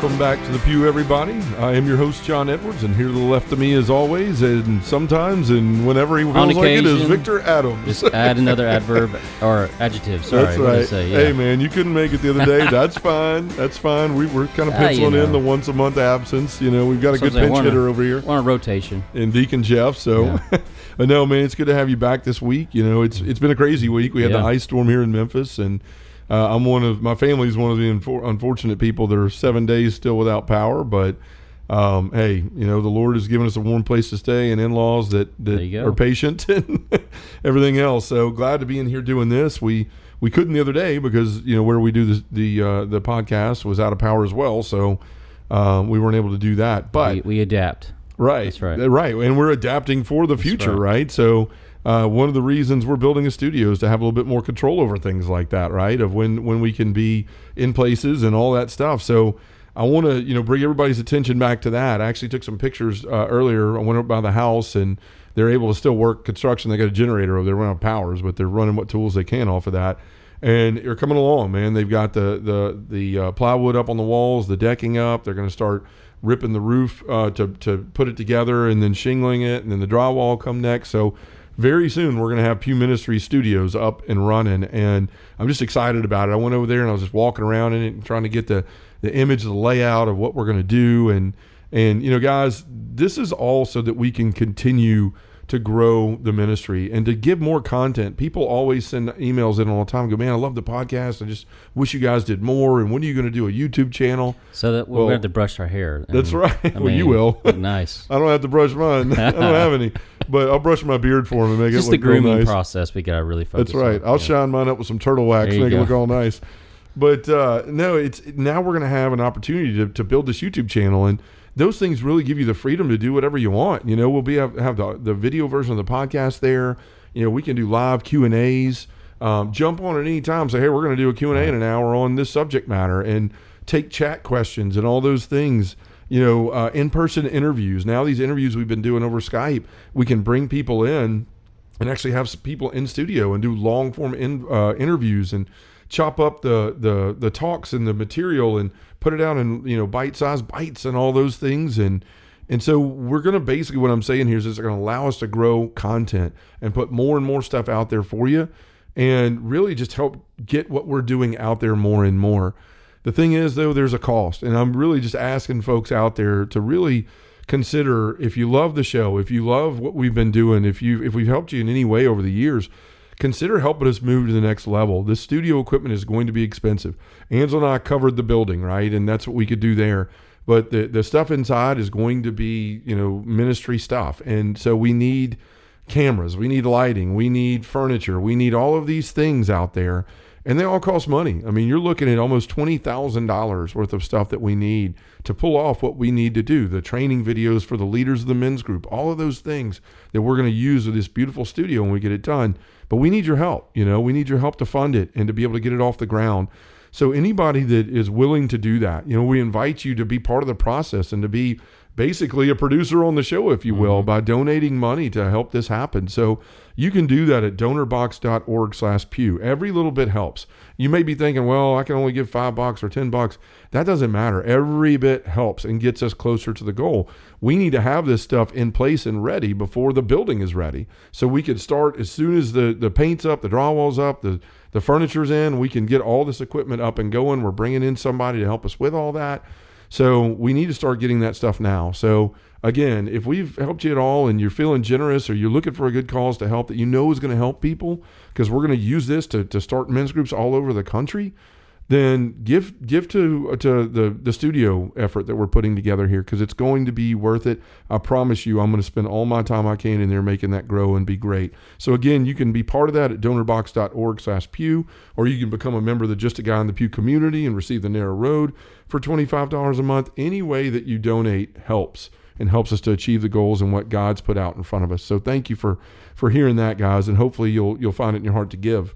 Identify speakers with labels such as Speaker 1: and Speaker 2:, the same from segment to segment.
Speaker 1: Welcome back to the Pew, everybody. I am your host, John Edwards, and here to the left of me, as always, and sometimes and whenever he feels like it, is. Victor Adams.
Speaker 2: Just add another adverb or adjective. Sorry,
Speaker 1: That's
Speaker 2: what did I
Speaker 1: right.
Speaker 2: say? Yeah.
Speaker 1: Hey, man, you couldn't make it the other day. That's fine. That's fine. We were kind of
Speaker 2: Ah, you
Speaker 1: penciling in
Speaker 2: know.
Speaker 1: the once a month absence. You know, we've got a good pinch hitter over here
Speaker 2: on a rotation.
Speaker 1: and Deacon Jeff. So, I know, man, it's good to have you back this week. You know, it's it's been a crazy week. We had the ice storm here in Memphis, and uh, I'm one of my family's one of the unfor- unfortunate people that are seven days still without power. But um, hey, you know, the Lord has given us a warm place to stay and in-laws that that are patient and everything else. So glad to be in here doing this. We we couldn't the other day because you know where we do the the uh, the podcast was out of power as well. So. Um, we weren't able to do that, but
Speaker 2: we, we adapt.
Speaker 1: Right.
Speaker 2: That's right.
Speaker 1: Right. And we're adapting for the future, right. So uh, one of the reasons we're building a studio is to have a little bit more control over things like that, right? Of when when we can be in places and all that stuff. So I want to you know bring everybody's attention back to that. I actually took some pictures uh, earlier. I went up by the house and they're able to still work construction. They got a generator over there, running on powers, but they're running what tools they can off of that. And they're coming along, man. They've got the the the uh, plywood up on the walls, the decking up. They're going to start ripping the roof uh, to to put it together, and then shingling it, and then the drywall come next. So very soon we're going to have Pew Ministry Studios up and running, and I'm just excited about it. I went over there and I was just walking around in it and trying to get the the image, the layout of what we're going to do, and and you know, guys, this is all so that we can continue to grow the ministry and to give more content. People always send emails in all the time. and Go, man, I love the podcast. I just wish you guys did more. And when are you going to do a YouTube channel?
Speaker 2: So that
Speaker 1: Well,
Speaker 2: going have to brush our hair.
Speaker 1: That's right.
Speaker 2: I
Speaker 1: well, you will.
Speaker 2: nice.
Speaker 1: I don't have to brush mine. I don't have any, but I'll brush my beard for him and make
Speaker 2: Just
Speaker 1: it
Speaker 2: the
Speaker 1: look real
Speaker 2: grooming
Speaker 1: nice.
Speaker 2: process we got to really focus
Speaker 1: That's right.
Speaker 2: on.
Speaker 1: I'll
Speaker 2: Yeah.
Speaker 1: shine mine up with some turtle wax, make it look all nice. But uh, no, it's now we're going to have an opportunity to, to build this YouTube channel, and those things really give you the freedom to do whatever you want. You know, we'll be have, have the, the video version of the podcast there. You know, we can do live Q and A's. Um, jump on at any time. Say, hey, we're going to do a Q and A in an hour on this subject matter, and take chat questions and all those things. You know, uh, in person interviews. Now these interviews we've been doing over Skype, we can bring people in and actually have people in studio and do long form in, uh, interviews and chop up the, the the talks and the material and put it out in you know bite sized bites and all those things and and so we're going to basically what I'm saying here is it's going to allow us to grow content and put more and more stuff out there for you and really just help get what we're doing out there more and more. The thing is though there's a cost and I'm really just asking folks out there to really consider if you love the show, if you love what we've been doing, if you if we've helped you in any way over the years, consider helping us move to the next level. This studio equipment is going to be expensive. Ansel and I covered the building, right? And that's what we could do there. But the the stuff inside is going to be, you know, ministry stuff. And so we need cameras, we need lighting, we need furniture, we need all of these things out there. And they all cost money. I mean, you're looking at almost $20,000 worth of stuff that we need to pull off what we need to do. The training videos for the leaders of the men's group, all of those things that we're going to use with this beautiful studio when we get it done. But we need your help. You know, we need your help to fund it and to be able to get it off the ground. So anybody that is willing to do that, you know, we invite you to be part of the process and to be basically a producer on the show, if you will, mm-hmm. by donating money to help this happen. So you can do that at donorbox.org slash pew. Every little bit helps. You may be thinking, well, I can only give five bucks or 10 bucks. That doesn't matter. Every bit helps and gets us closer to the goal. We need to have this stuff in place and ready before the building is ready. So we could start as soon as the, the paint's up, the drywall's up, the, the furniture's in, we can get all this equipment up and going. We're bringing in somebody to help us with all that. So we need to start getting that stuff now. So again, if we've helped you at all and you're feeling generous or you're looking for a good cause to help that you know is going to help people, because we're going to use this to, to start men's groups all over the country, then give give to to the the studio effort that we're putting together here because it's going to be worth it. I promise you, I'm going to spend all my time I can in there making that grow and be great. So again, you can be part of that at donorbox.org/pew, or you can become a member of the Just a Guy in the Pew community and receive the Narrow Road for $25 a month. Any way that you donate helps. And helps us to achieve the goals and what God's put out in front of us. So thank you for for hearing that, guys, and hopefully you'll you'll find it in your heart to give.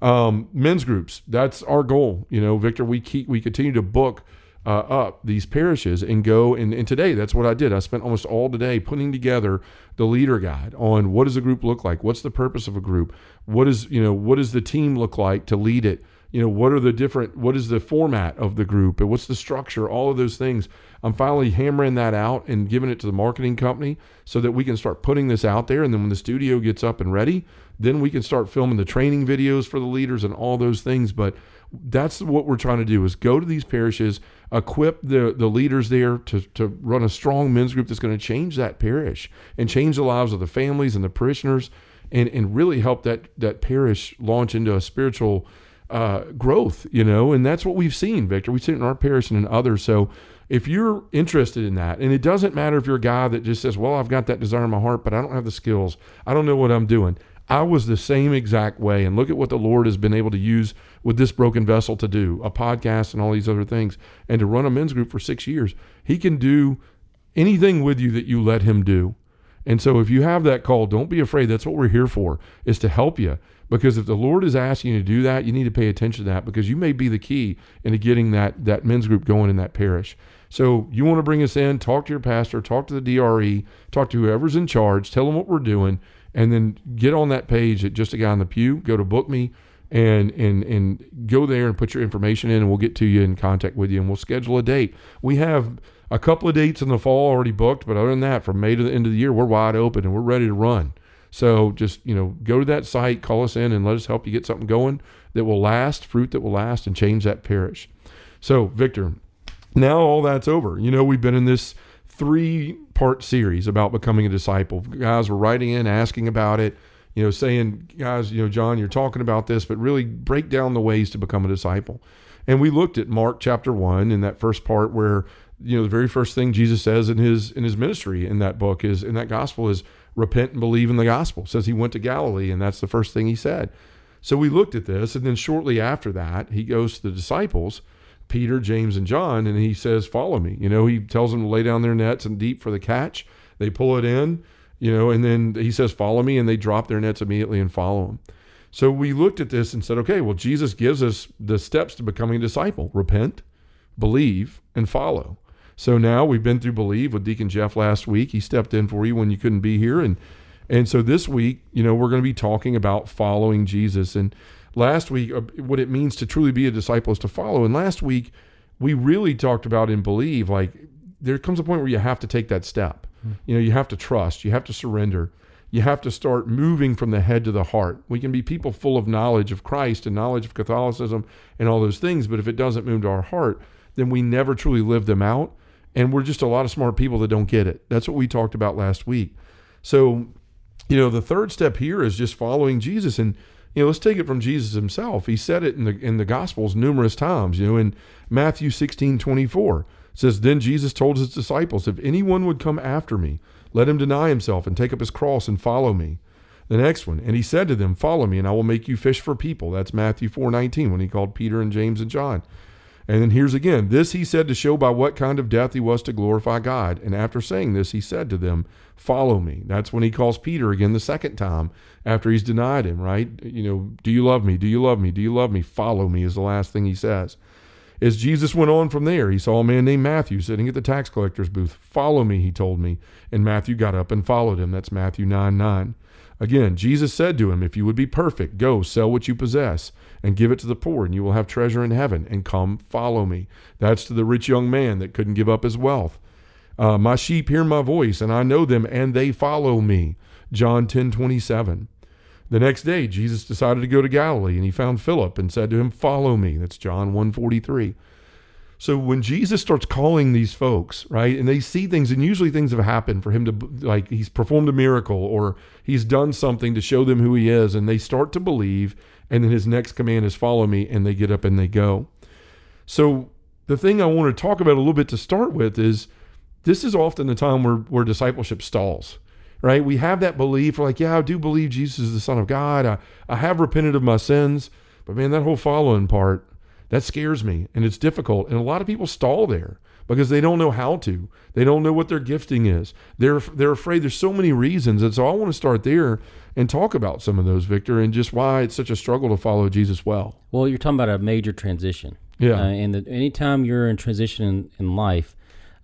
Speaker 1: Um, men's groups, that's our goal. You know, Victor, we keep we continue to book uh, up these parishes and go and, and today that's what I did. I spent almost all today putting together the leader guide on what does a group look like, what's the purpose of a group, what is you know what does the team look like to lead it, you know what are the different what is the format of the group and what's the structure, all of those things. I'm finally hammering that out and giving it to the marketing company so that we can start putting this out there. And then when the studio gets up and ready, then we can start filming the training videos for the leaders and all those things. But that's what we're trying to do is go to these parishes, equip the, the leaders there to, to run a strong men's group that's going to change that parish and change the lives of the families and the parishioners and, and really help that, that parish launch into a spiritual uh, growth, you know, and that's what we've seen, Victor. We've seen it in our parish and in others. So if you're interested in that, and it doesn't matter if you're a guy that just says, well, I've got that desire in my heart, but I don't have the skills. I don't know what I'm doing. I was the same exact way. And look at what the Lord has been able to use with this broken vessel to do a podcast and all these other things, and to run a men's group for six years. He can do anything with you that you let him do. And so if you have that call, don't be afraid. That's what we're here for, is to help you. Because if the Lord is asking you to do that, you need to pay attention to that because you may be the key into getting that, that men's group going in that parish. So you want to bring us in, talk to your pastor, talk to the DRE, talk to whoever's in charge, tell them what we're doing, and then get on that page at just a guy in the pew. Go to book me, and and and go there and put your information in, and we'll get to you in contact with you, and we'll schedule a date. We have a couple of dates in the fall already booked, but other than that, from May to the end of the year, we're wide open and we're ready to run. So just you know, go to that site, call us in, and let us help you get something going that will last, fruit that will last, and change that parish. So, Victor, now all that's over. You know, we've been in this three part series about becoming a disciple. Guys were writing in, asking about it, you know, saying, guys, you know, John, you're talking about this, but really break down the ways to become a disciple. And we looked at Mark chapter one in that first part where, you know, the very first thing Jesus says in his in his ministry in that book is in that gospel is repent and believe in the gospel. It says he went to Galilee and that's the first thing he said. So we looked at this, and then shortly after that, he goes to the disciples Peter, James, and John, and he says, Follow me. You know, he tells them to lay down their nets and deep for the catch. They pull it in, you know, and then he says, Follow me, and they drop their nets immediately and follow him. So we looked at this and said, okay, well, Jesus gives us the steps to becoming a disciple repent, believe, and follow. So now we've been through believe with Deacon Jeff last week. He stepped in for you when you couldn't be here. And and so this week, you know, we're going to be talking about following Jesus. And last week uh, what it means to truly be a disciple is to follow. And last week we really talked about in believe like there comes a point where you have to take that step. Mm. You know, you have to trust, you have to surrender. You have to start moving from the head to the heart. We can be people full of knowledge of Christ and knowledge of Catholicism and all those things, but if it doesn't move to our heart, then we never truly live them out. And we're just a lot of smart people that don't get it. That's what we talked about last week. So, you know, the third step here is just following Jesus. And you know, let's take it from Jesus himself. He said it in the in the Gospels numerous times. You know, in Matthew 16, 24, says, Then Jesus told his disciples, If anyone would come after me, let him deny himself and take up his cross and follow me. The next one, and he said to them, Follow me, and I will make you fish for people. That's Matthew 4 19, when he called Peter and James and John. And then here's again, this he said to show by what kind of death he was to glorify God. And after saying this, he said to them, Follow me. That's when he calls Peter again the second time after he's denied him, right? You know, do you love me? Do you love me? Do you love me? Follow me is the last thing he says. As Jesus went on from there, he saw a man named Matthew sitting at the tax collector's booth. Follow me, he told me. And Matthew got up and followed him. That's Matthew 9 9. Again, Jesus said to him, If you would be perfect, go sell what you possess and give it to the poor, and you will have treasure in heaven, and come follow me. That's to the rich young man that couldn't give up his wealth. Uh, my sheep hear my voice, and I know them, and they follow me. John 10 27. The next day, Jesus decided to go to Galilee, and he found Philip and said to him, Follow me. That's John 1 43. So when Jesus starts calling these folks, right, and they see things, and usually things have happened for him to, like, he's performed a miracle or he's done something to show them who he is, and they start to believe, and then his next command is follow me, and they get up and they go. So the thing I want to talk about a little bit to start with is this is often the time where, where discipleship stalls, right? We have that belief, like, yeah, I do believe Jesus is the Son of God. I, I have repented of my sins, but man, that whole following part, that scares me and it's difficult. And a lot of people stall there because they don't know how to. They don't know what their gifting is. They're they're afraid. There's so many reasons, and so I want to start there and talk about some of those, Victor, and just why it's such a struggle to follow Jesus well.
Speaker 2: Well, you're talking about a major transition.
Speaker 1: Yeah.
Speaker 2: Uh, and the, anytime you're in transition in, in life,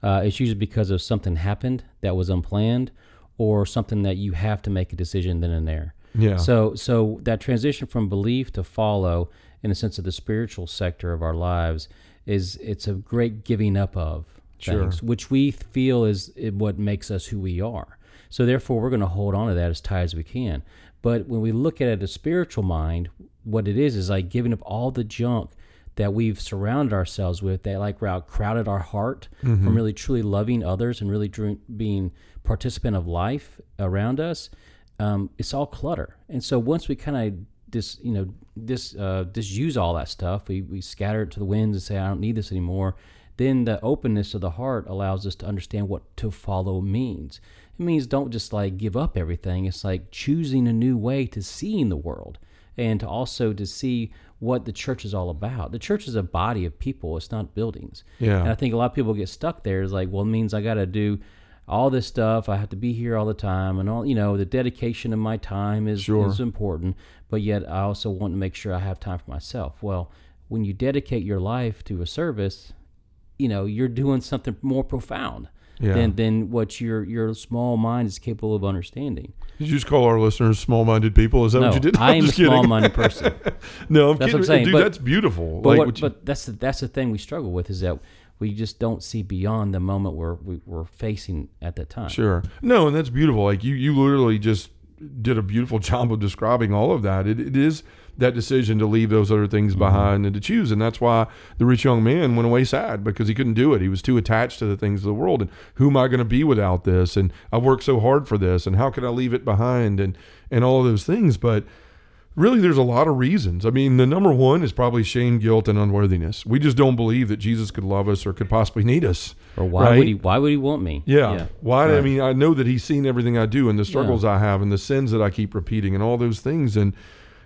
Speaker 2: uh, it's usually because of something happened that was unplanned, or something that you have to make a decision then and there.
Speaker 1: Yeah.
Speaker 2: So, so that transition from belief to follow, in the sense of the spiritual sector of our lives, is it's a great giving up of
Speaker 1: Sure.
Speaker 2: things, which we feel is what makes us who we are. So, therefore, we're going to hold on to that as tight as we can. But when we look at it, a spiritual mind, what it is is like giving up all the junk that we've surrounded ourselves with that like crowded our heart from mm-hmm. really truly loving others and really being participant of life around us um, it's all clutter and so once we kind of dis you know dis uh, disuse all that stuff we, we scatter it to the winds and say i don't need this anymore then the openness of the heart allows us to understand what to follow means it means don't just like give up everything it's like choosing a new way to seeing the world and to also to see what the church is all about. The church is a body of people; it's not buildings.
Speaker 1: Yeah.
Speaker 2: And I think a lot of people get stuck there. It's like, well, it means I got to do all this stuff. I have to be here all the time, and all you know, the dedication of my time is
Speaker 1: Sure.
Speaker 2: is important. But yet, I also want to make sure I have time for myself. Well, when you dedicate your life to a service, you know, you're doing something more profound.
Speaker 1: Yeah.
Speaker 2: Than, than what your your small mind is capable of understanding.
Speaker 1: Did you just call our listeners small-minded people? Is that
Speaker 2: no,
Speaker 1: what you did?
Speaker 2: I
Speaker 1: I'm
Speaker 2: a
Speaker 1: just kidding.
Speaker 2: small-minded person.
Speaker 1: No, I'm
Speaker 2: That's what
Speaker 1: kidding.
Speaker 2: I'm saying,
Speaker 1: Dude,
Speaker 2: but-
Speaker 1: that's beautiful.
Speaker 2: But,
Speaker 1: like
Speaker 2: what,
Speaker 1: what you-
Speaker 2: but that's the, that's the thing we struggle with is that we just don't see beyond the moment we're we, we're facing at that time.
Speaker 1: Sure. No, and that's beautiful. Like you, you literally just did a beautiful job of describing all of that. It, it is that decision to leave those other things mm-hmm. behind and to choose, and that's why the rich young man went away sad because he couldn't do it. He was too attached to the things of the world, and who am I going to be without this? And I've worked so hard for this, and how can I leave it behind? And and all of those things, but. Really, there's a lot of reasons. I mean, the number one is probably shame, guilt, and unworthiness. We just don't believe that Jesus could love us or could possibly need us.
Speaker 2: Or why
Speaker 1: right?
Speaker 2: would he why would he want me?
Speaker 1: Yeah. Why? I mean, I know that he's seen everything I do and the struggles I have and the sins that I keep repeating and all those things. And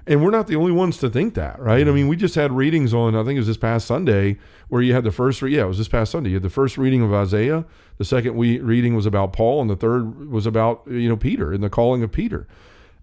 Speaker 1: and we're not the only ones to think that, right? I mm-hmm. mean, we just had readings on. I think it was this past Sunday where you had the first. Re- yeah, it was this past Sunday. You had the first reading of Isaiah. The second we- reading was about Paul, and the third was about you know Peter and the calling of Peter.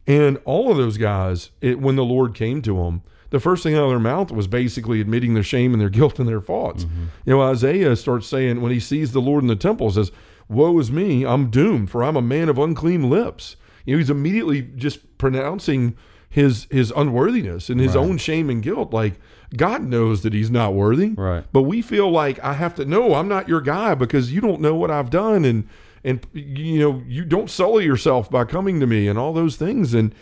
Speaker 1: And all of those guys, it, when the Lord came to them, the first thing out of their mouth was basically admitting their shame and their guilt and their faults. Mm-hmm. You know, Isaiah starts saying when he sees the Lord in the temple, says, "Woe is me! I'm doomed, for I'm a man of unclean lips." You know, he's immediately just pronouncing his his unworthiness and his
Speaker 2: Right.
Speaker 1: own shame and guilt. Like God knows that he's not worthy,
Speaker 2: Right.
Speaker 1: but we feel like I have to no, I'm not your guy because you don't know what I've done and and you know, you don't sully yourself by coming to me and all those things and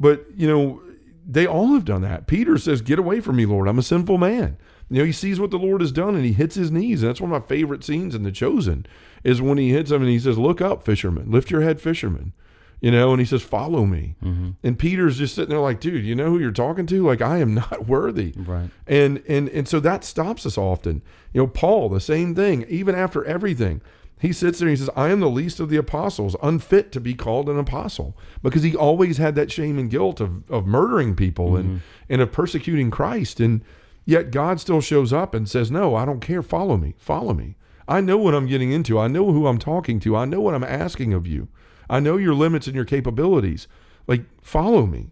Speaker 1: but you know, they all have done that. Peter says, "Get away from me, Lord. I'm a sinful man." You know, he sees what the Lord has done and he hits his knees. And that's one of my favorite scenes in The Chosen is when he hits him and he says, "Look up, fisherman. Lift your head, fisherman." You know, and he says, "Follow me." Mm-hmm. And Peter's just sitting there like, "Dude, you know who you're talking to? Like, I am not worthy."
Speaker 2: Right.
Speaker 1: And and and so that stops us often. You know, Paul, the same thing. Even after everything, he sits there and he says, "I am the least of the apostles, unfit to be called an apostle," because he always had that shame and guilt of of murdering people and mm-hmm. and of persecuting Christ. And yet God still shows up and says, "No, I don't care. Follow me. Follow me. I know what I'm getting into. I know who I'm talking to. I know what I'm asking of you. I know your limits and your capabilities. Like, follow me."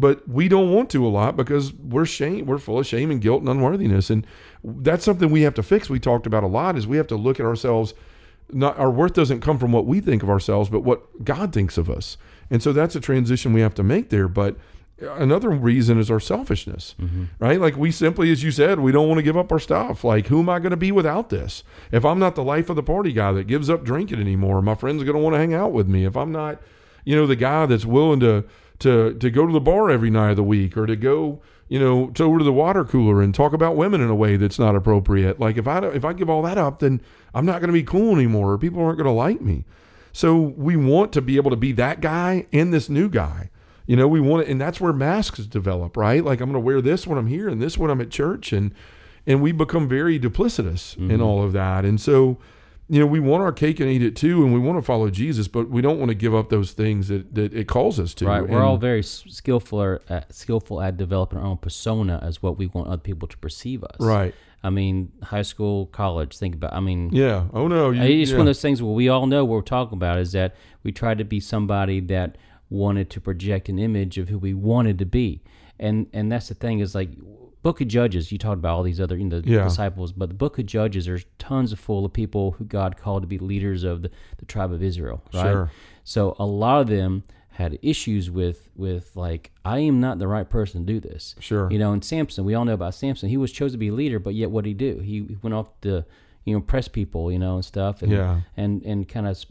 Speaker 1: but we don't want to a lot because we're shame we're full of shame and guilt and unworthiness and that's something we have to fix we talked about a lot is we have to look at ourselves not our worth doesn't come from what we think of ourselves but what god thinks of us. And so that's a transition we have to make there. But another reason is our selfishness mm-hmm. right? Like we simply as you said we don't want to give up our stuff. Like who am i going to be without this? If i'm not the life of the party guy that gives up drinking anymore my friends are going to want to hang out with me. If i'm not you know the guy that's willing to to to go to the bar every night of the week or to go you know to over to the water cooler and talk about women in a way that's not appropriate. Like if i if i give all that up then i'm not going to be cool anymore. Or people aren't going to like me. So we want to be able to be that guy and this new guy. You know we want it and that's where masks develop right? Like i'm going to wear this when i'm here and this when i'm at church and and we become very duplicitous in mm-hmm. all of that. And so you know, we want our cake and eat it too, and we want to follow Jesus, but we don't want to give up those things that, that it calls us to.
Speaker 2: Right. We're
Speaker 1: And-
Speaker 2: all very skillful or, uh, skillful at developing our own persona as what we want other people to perceive us.
Speaker 1: right.
Speaker 2: I mean, high school, college. Think about. I mean,
Speaker 1: Yeah. Oh no. You,
Speaker 2: it's
Speaker 1: yeah.
Speaker 2: one of those things where we all know what we're talking about is that we tried to be somebody that wanted to project an image of who we wanted to be, and and that's the thing is like Book of Judges. You talked about all these other you know,
Speaker 1: Yeah.
Speaker 2: disciples, but the Book of Judges there's tons of full of people who God called to be leaders of the, the tribe of Israel. Right.
Speaker 1: Sure.
Speaker 2: So a lot of them had issues with with like I am not the right person to do this.
Speaker 1: Sure.
Speaker 2: You know, and Samson, we all know about Samson. He was chosen to be a leader, but yet what did he do? He, he went off to you know press people, you know, and stuff, and
Speaker 1: Yeah.
Speaker 2: and and kind of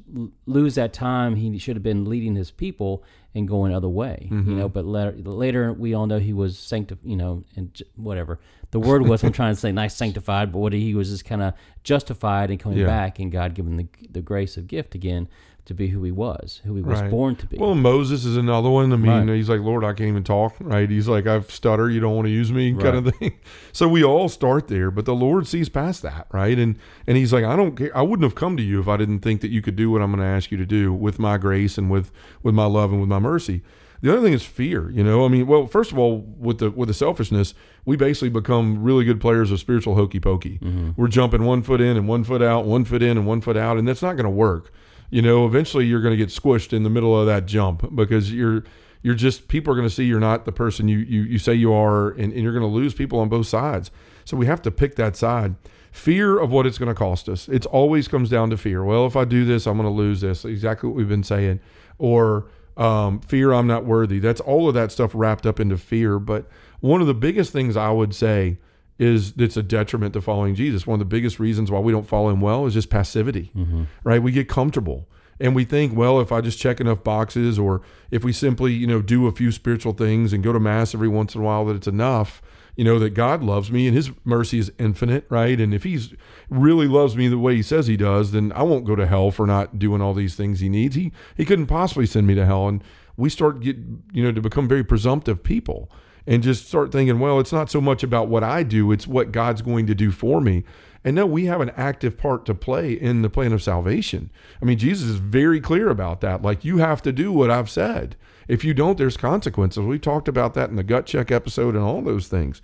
Speaker 2: lose that time. He should have been leading his people and going other way,
Speaker 1: Mm-hmm.
Speaker 2: you know. But later, later we all know he was sanctified, you know, and j- whatever the word was. I'm trying to say nice sanctified, but what he was just kind of justified and coming
Speaker 1: Yeah.
Speaker 2: back, and God giving the the grace of gift again to be who he was, who he was
Speaker 1: Right.
Speaker 2: born to be.
Speaker 1: Well, Moses is another one. I mean,
Speaker 2: Right.
Speaker 1: he's like, Lord, I can't even talk. Right? He's like, I've stutter. You don't want to use me, kind of thing. So we all start there, but the Lord sees past that, right? And and He's like, I don't care. I wouldn't have come to you if I didn't think that you could do what I'm going to ask you to do with my grace and with with my love and with my mercy. The other thing is fear. You know, I mean, well, first of all, with the with the selfishness, we basically become really good players of spiritual hokey pokey. Mm-hmm. We're jumping one foot in and one foot out, one foot in and one foot out, and that's not going to work you know eventually you're going to get squished in the middle of that jump because you're you're just people are going to see you're not the person you you, you say you are and, and you're going to lose people on both sides. So we have to pick that side. Fear of what it's going to cost us. It always comes down to fear. Well if i do this i'm going to lose this. Exactly what we've been saying. Or um, fear i'm not worthy. That's all of that stuff wrapped up into fear. But one of the biggest things i would say is it's a detriment to following Jesus. One of the biggest reasons why we don't follow him well is just passivity, mm-hmm. right? We get comfortable and we think, well, if I just check enough boxes or if we simply, you know, do a few spiritual things and go to mass every once in a while, that it's enough, you know, that God loves me and his mercy is infinite, right? And if he's really loves me the way he says he does, then I won't go to hell for not doing all these things he needs. He, he couldn't possibly send me to hell. And we start get, you know, to become very presumptive people and just start thinking, well, it's not so much about what I do, it's what God's going to do for me. And no, we have an active part to play in the plan of salvation. I mean, Jesus is very clear about that. Like, you have to do what I've said. If you don't, there's consequences. We talked about that in the gut check episode and all those things.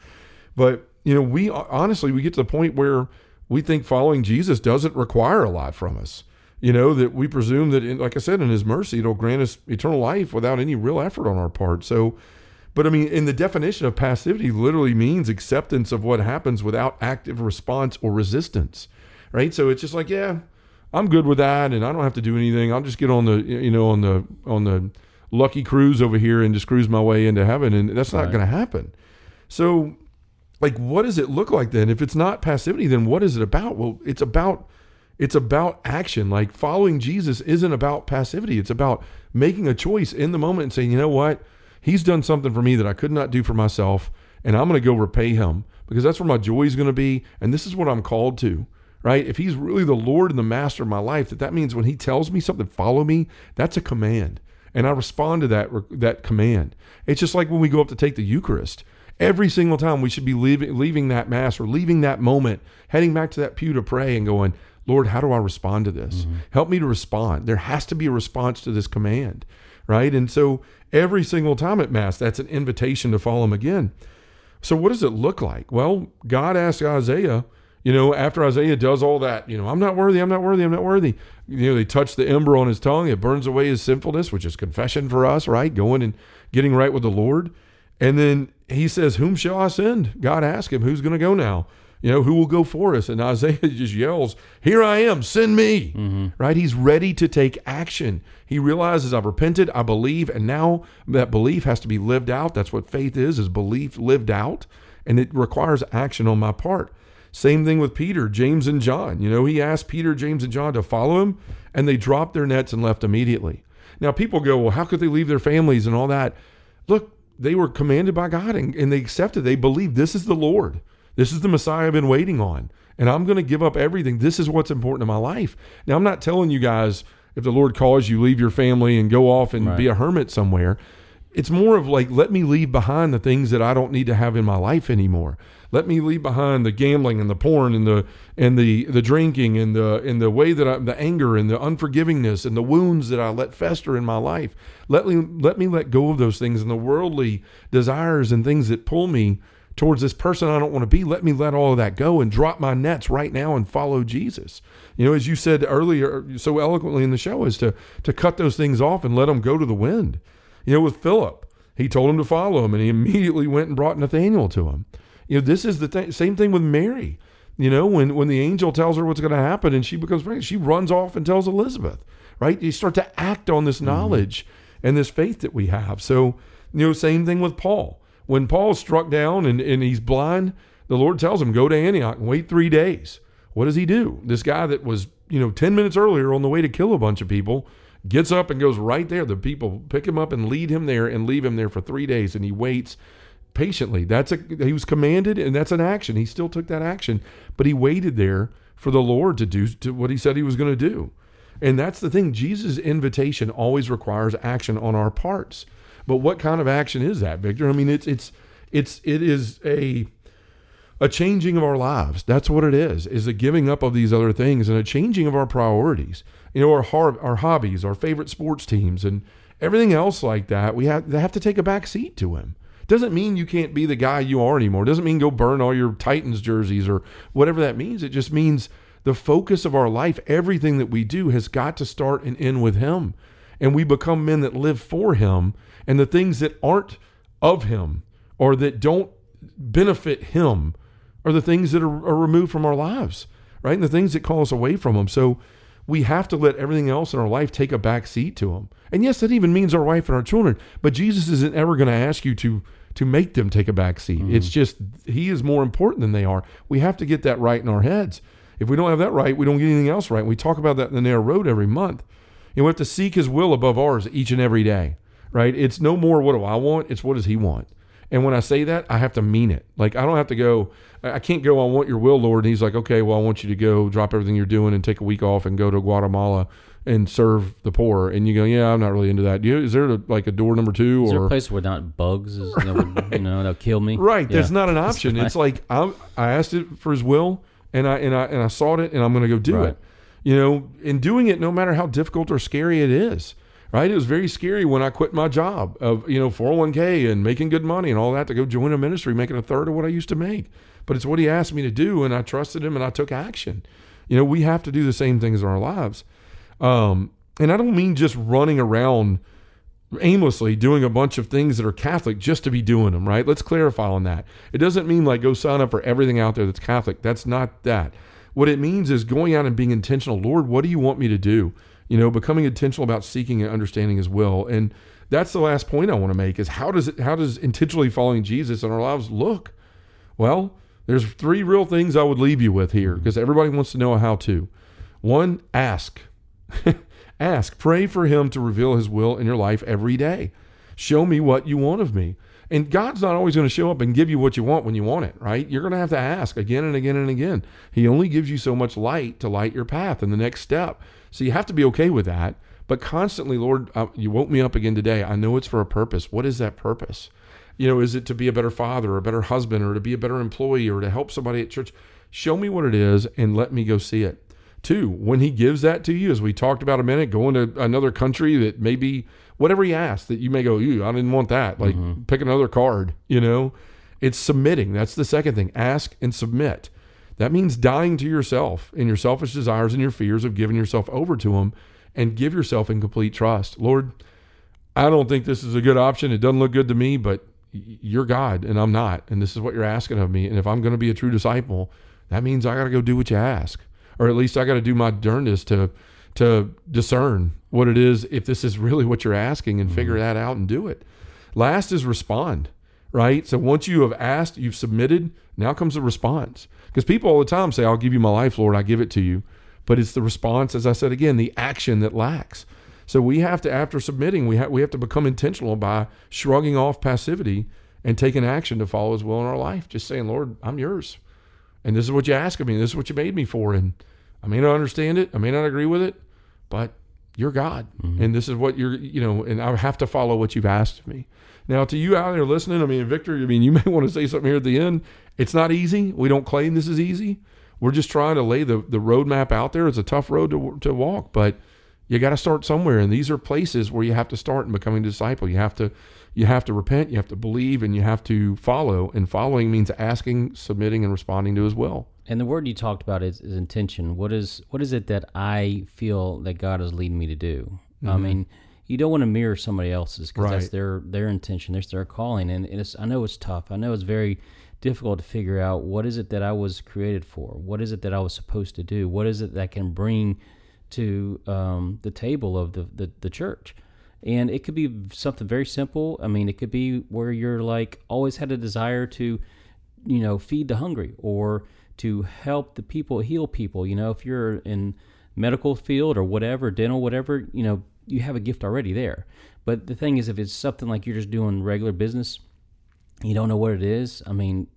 Speaker 1: But, you know, we honestly, we get to the point where we think following Jesus doesn't require a lot from us. You know, that we presume that, like I said, in his mercy, it'll grant us eternal life without any real effort on our part. So, but I mean, in the definition of passivity, literally means acceptance of what happens without active response or resistance, right? So it's just like, yeah, I'm good with that, and I don't have to do anything. I'll just get on the, you know, on the on the lucky cruise over here and just cruise my way into heaven, and that's not going to happen. So, like, what does it look like then? If it's not passivity, then what is it about? Well, it's about it's about action. Like following Jesus isn't about passivity. It's about making a choice in the moment and saying, you know what? He's done something for me that I could not do for myself, and I'm going to go repay him because that's where my joy is going to be, and this is what I'm called to. Right? If he's really the Lord and the master of my life, that that means when he tells me something, follow me, that's a command. And I respond to that that command. It's just like when we go up to take the Eucharist. Every single time we should be leaving leaving that mass or leaving that moment, heading back to that pew to pray and going, Lord, how do I respond to this? Mm-hmm. Help me to respond. There has to be a response to this command, right? And so every single time at Mass, that's an invitation to follow him again. So what does it look like? Well, God asked Isaiah, you know, after Isaiah does all that, you know, I'm not worthy, I'm not worthy, I'm not worthy. You know, they touch the ember on his tongue, it burns away his sinfulness, which is confession for us, right? Going and getting right with the Lord. And then he says, Whom shall I send? God asked him, Who's going to go now? You know, who will go for us? And Isaiah just yells, Here I am, send me. Mm-hmm. Right? He's ready to take action. He realizes I've repented, I believe, and now that belief has to be lived out. That's what faith is, is belief lived out. And it requires action on my part. Same thing with Peter, James, and John. You know, he asked Peter, James, and John to follow him, and they dropped their nets and left immediately. Now, people go, Well, how could they leave their families and all that? Look, they were commanded by God and, and they accepted. They believed this is the Lord. This is the Messiah I've been waiting on. And I'm going to give up everything. This is what's important in my life. Now, I'm not telling you guys if the Lord calls you, leave your family and go off and
Speaker 2: Right.
Speaker 1: be a hermit somewhere. It's more of like, let me leave behind the things that I don't need to have in my life anymore. Let me leave behind the gambling and the porn and the and the the drinking and the and the way that I the anger and the unforgivingness and the wounds that I let fester in my life. Let me let me let go of those things and the worldly desires and things that pull me towards this person I don't want to be. Let me let all of that go and drop my nets right now and follow Jesus. You know, as you said earlier so eloquently in the show, is to to cut those things off and let them go to the wind. You know, with Philip, he told him to follow him, and he immediately went and brought Nathaniel to him. You know, this is the th- same thing with Mary. You know, when when the angel tells her what's going to happen and she becomes pregnant, she runs off and tells Elizabeth. Right? You start to act on this knowledge mm-hmm. and this faith that we have. So, you know, same thing with Paul when Paul's struck down and, and he's blind, the Lord tells him, go to Antioch and wait three days. What does he do? This guy that was, you know, 10 minutes earlier on the way to kill a bunch of people gets up and goes right there. The people pick him up and lead him there and leave him there for three days. And he waits patiently. That's a, he was commanded and that's an action. He still took that action, but he waited there for the Lord to do to what he said he was going to do. And that's the thing. Jesus' invitation always requires action on our parts. But what kind of action is that, Victor? I mean, it's it's it's it is a a changing of our lives. That's what it is. Is a giving up of these other things and a changing of our priorities. You know, our our hobbies, our favorite sports teams, and everything else like that. We have they have to take a back seat to him. Doesn't mean you can't be the guy you are anymore. Doesn't mean go burn all your Titans jerseys or whatever that means. It just means the focus of our life, everything that we do, has got to start and end with Him. And we become men that live for Him and the things that aren't of him or that don't benefit him are the things that are, are, removed from our lives, right? And the things that call us away from him. So we have to let everything else in our life take a back seat to him. And yes, that even means our wife and our children. But Jesus isn't ever going to ask you to to make them take a back seat. Mm-hmm. It's just he is more important than they are. We have to get that right in our heads. If we don't have that right, we don't get anything else right. We talk about that in the narrow road every month. And we have to seek his will above ours each and every day right? It's no more what do I want, it's what does he want. And when I say that, I have to mean it. Like I don't have to go I can't go I want your will, Lord. And he's like, "Okay, well, I want you to go drop everything you're doing and take a week off and go to Guatemala and serve the poor." And you go, "Yeah, I'm not really into that." You, is there a, like a door number 2
Speaker 2: is
Speaker 1: or
Speaker 2: a place where not bugs is, right. would, you know, they'll kill me?
Speaker 1: Right. Yeah. There's not an option. It's like I I asked it for his will and I and I and I sought it and I'm going to go do right. it. You know, in doing it no matter how difficult or scary it is right? It was very scary when I quit my job of, you know, 401k and making good money and all that to go join a ministry, making a third of what I used to make. But it's what he asked me to do, and I trusted him and I took action. You know, we have to do the same things in our lives. Um, and I don't mean just running around aimlessly doing a bunch of things that are Catholic just to be doing them, right? Let's clarify on that. It doesn't mean like go sign up for everything out there that's Catholic. That's not that. What it means is going out and being intentional. Lord, what do you want me to do? You know, becoming intentional about seeking and understanding his will. And that's the last point I want to make is how does it how does intentionally following Jesus in our lives look? Well, there's three real things I would leave you with here because everybody wants to know how to. One, ask. ask. Pray for him to reveal his will in your life every day. Show me what you want of me. And God's not always going to show up and give you what you want when you want it, right? You're going to have to ask again and again and again. He only gives you so much light to light your path and the next step. So you have to be okay with that. But constantly, Lord, uh, you woke me up again today. I know it's for a purpose. What is that purpose? You know, is it to be a better father or a better husband or to be a better employee or to help somebody at church? Show me what it is and let me go see it. Two, when he gives that to you, as we talked about a minute, going to another country that maybe whatever he asks that you may go, Ew, I didn't want that. Like mm-hmm. pick another card, you know? It's submitting. That's the second thing. Ask and submit. That means dying to yourself and your selfish desires and your fears of giving yourself over to Him and give yourself in complete trust. Lord, I don't think this is a good option. It doesn't look good to me, but you're God and I'm not. And this is what you're asking of me. And if I'm going to be a true disciple, that means I got to go do what you ask. Or at least I got to do my darndest to to discern what it is if this is really what you're asking and figure mm-hmm. that out and do it. Last is respond, right? So once you have asked, you've submitted, now comes the response. Because people all the time say, I'll give you my life, Lord, I give it to you. But it's the response, as I said again, the action that lacks. So we have to, after submitting, we have we have to become intentional by shrugging off passivity and taking action to follow His will in our life. Just saying, Lord, I'm yours, and this is what you ask of me. This is what you made me for, and I may not understand it, I may not agree with it, but you're God, mm-hmm. and this is what you're, you know, and I have to follow what you've asked of me. Now, to you out there listening, I mean, Victor, I mean, you may want to say something here at the end. It's not easy. We don't claim this is easy. We're just trying to lay the, the roadmap out there. It's a tough road to, to walk, but You got to start somewhere, and these are places where you have to start in becoming a disciple. You have to, you have to repent, you have to believe, and you have to follow. And following means asking, submitting, and responding to His will.
Speaker 2: And the word you talked about is, is intention. What is what is it that I feel that God is leading me to do? I mean, you don't want to mirror somebody else's because that's their their intention, that's their calling, and it's I know it's tough. I know it's very difficult to figure out what is it that I was created for. What is it that I was supposed to do? What is it that can bring to um, the table of the, the the church? And it could be something very simple. I mean, it could be where you're like always had a desire to you know feed the hungry or to help the people heal people you know if you're in medical field or whatever dental whatever you know you have a gift already there but the thing is if it's something like you're just doing regular business you don't know what it is i mean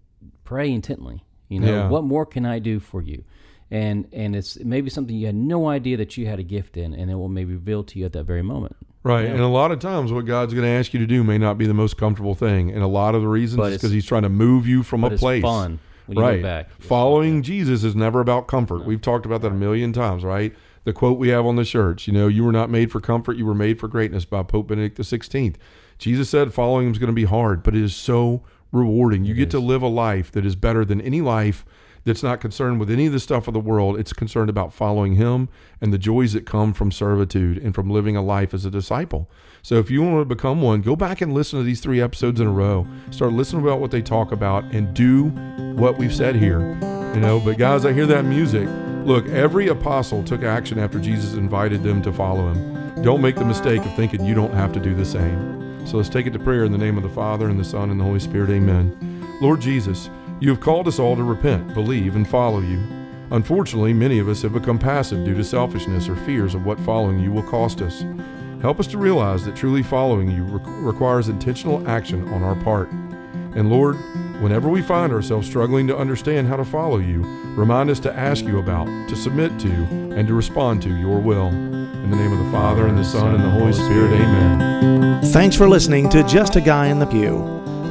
Speaker 2: pray intently you know
Speaker 1: Yeah.
Speaker 2: what more can i do for you and and it's maybe something you had no idea that you had a gift in and it will maybe reveal to you at that very moment
Speaker 1: Right. And a lot of times, what God's going to ask you to do may not be the most comfortable thing. And a lot of the reasons
Speaker 2: But
Speaker 1: is because He's trying to move you from
Speaker 2: but
Speaker 1: a
Speaker 2: it's
Speaker 1: place.
Speaker 2: fun when you
Speaker 1: right.
Speaker 2: look back
Speaker 1: Following Jesus is never about comfort. We've talked about that a million times, right? The quote we have on the shirts, you know, you were not made for comfort, you were made for greatness by Pope Benedict XVI. Jesus said following him is going to be hard, but it is so rewarding. You get to live a life that is better than any life that's not concerned with any of the stuff of the world. It's concerned about following him and the joys that come from servitude and from living a life as a disciple. So if you want to become one, go back and listen to these three episodes in a row. Start listening about what they talk about and do what we've said here. You know, but guys, I hear that music. Look, every apostle took action after Jesus invited them to follow him. Don't make the mistake of thinking you don't have to do the same. So let's take it to prayer in the name of the Father and the Son and the Holy Spirit. Amen. Lord Jesus, you have called us all to repent, believe, and follow you. Unfortunately, many of us have become passive due to selfishness or fears of what following you will cost us. Help us to realize that truly following you re- requires intentional action on our part. And Lord, whenever we find ourselves struggling to understand how to follow you, remind us to ask you about, to submit to, and to respond to your will. In the name of the Father, and the Son, and the Holy Spirit, amen.
Speaker 3: Thanks for listening to Just a Guy in the Pew.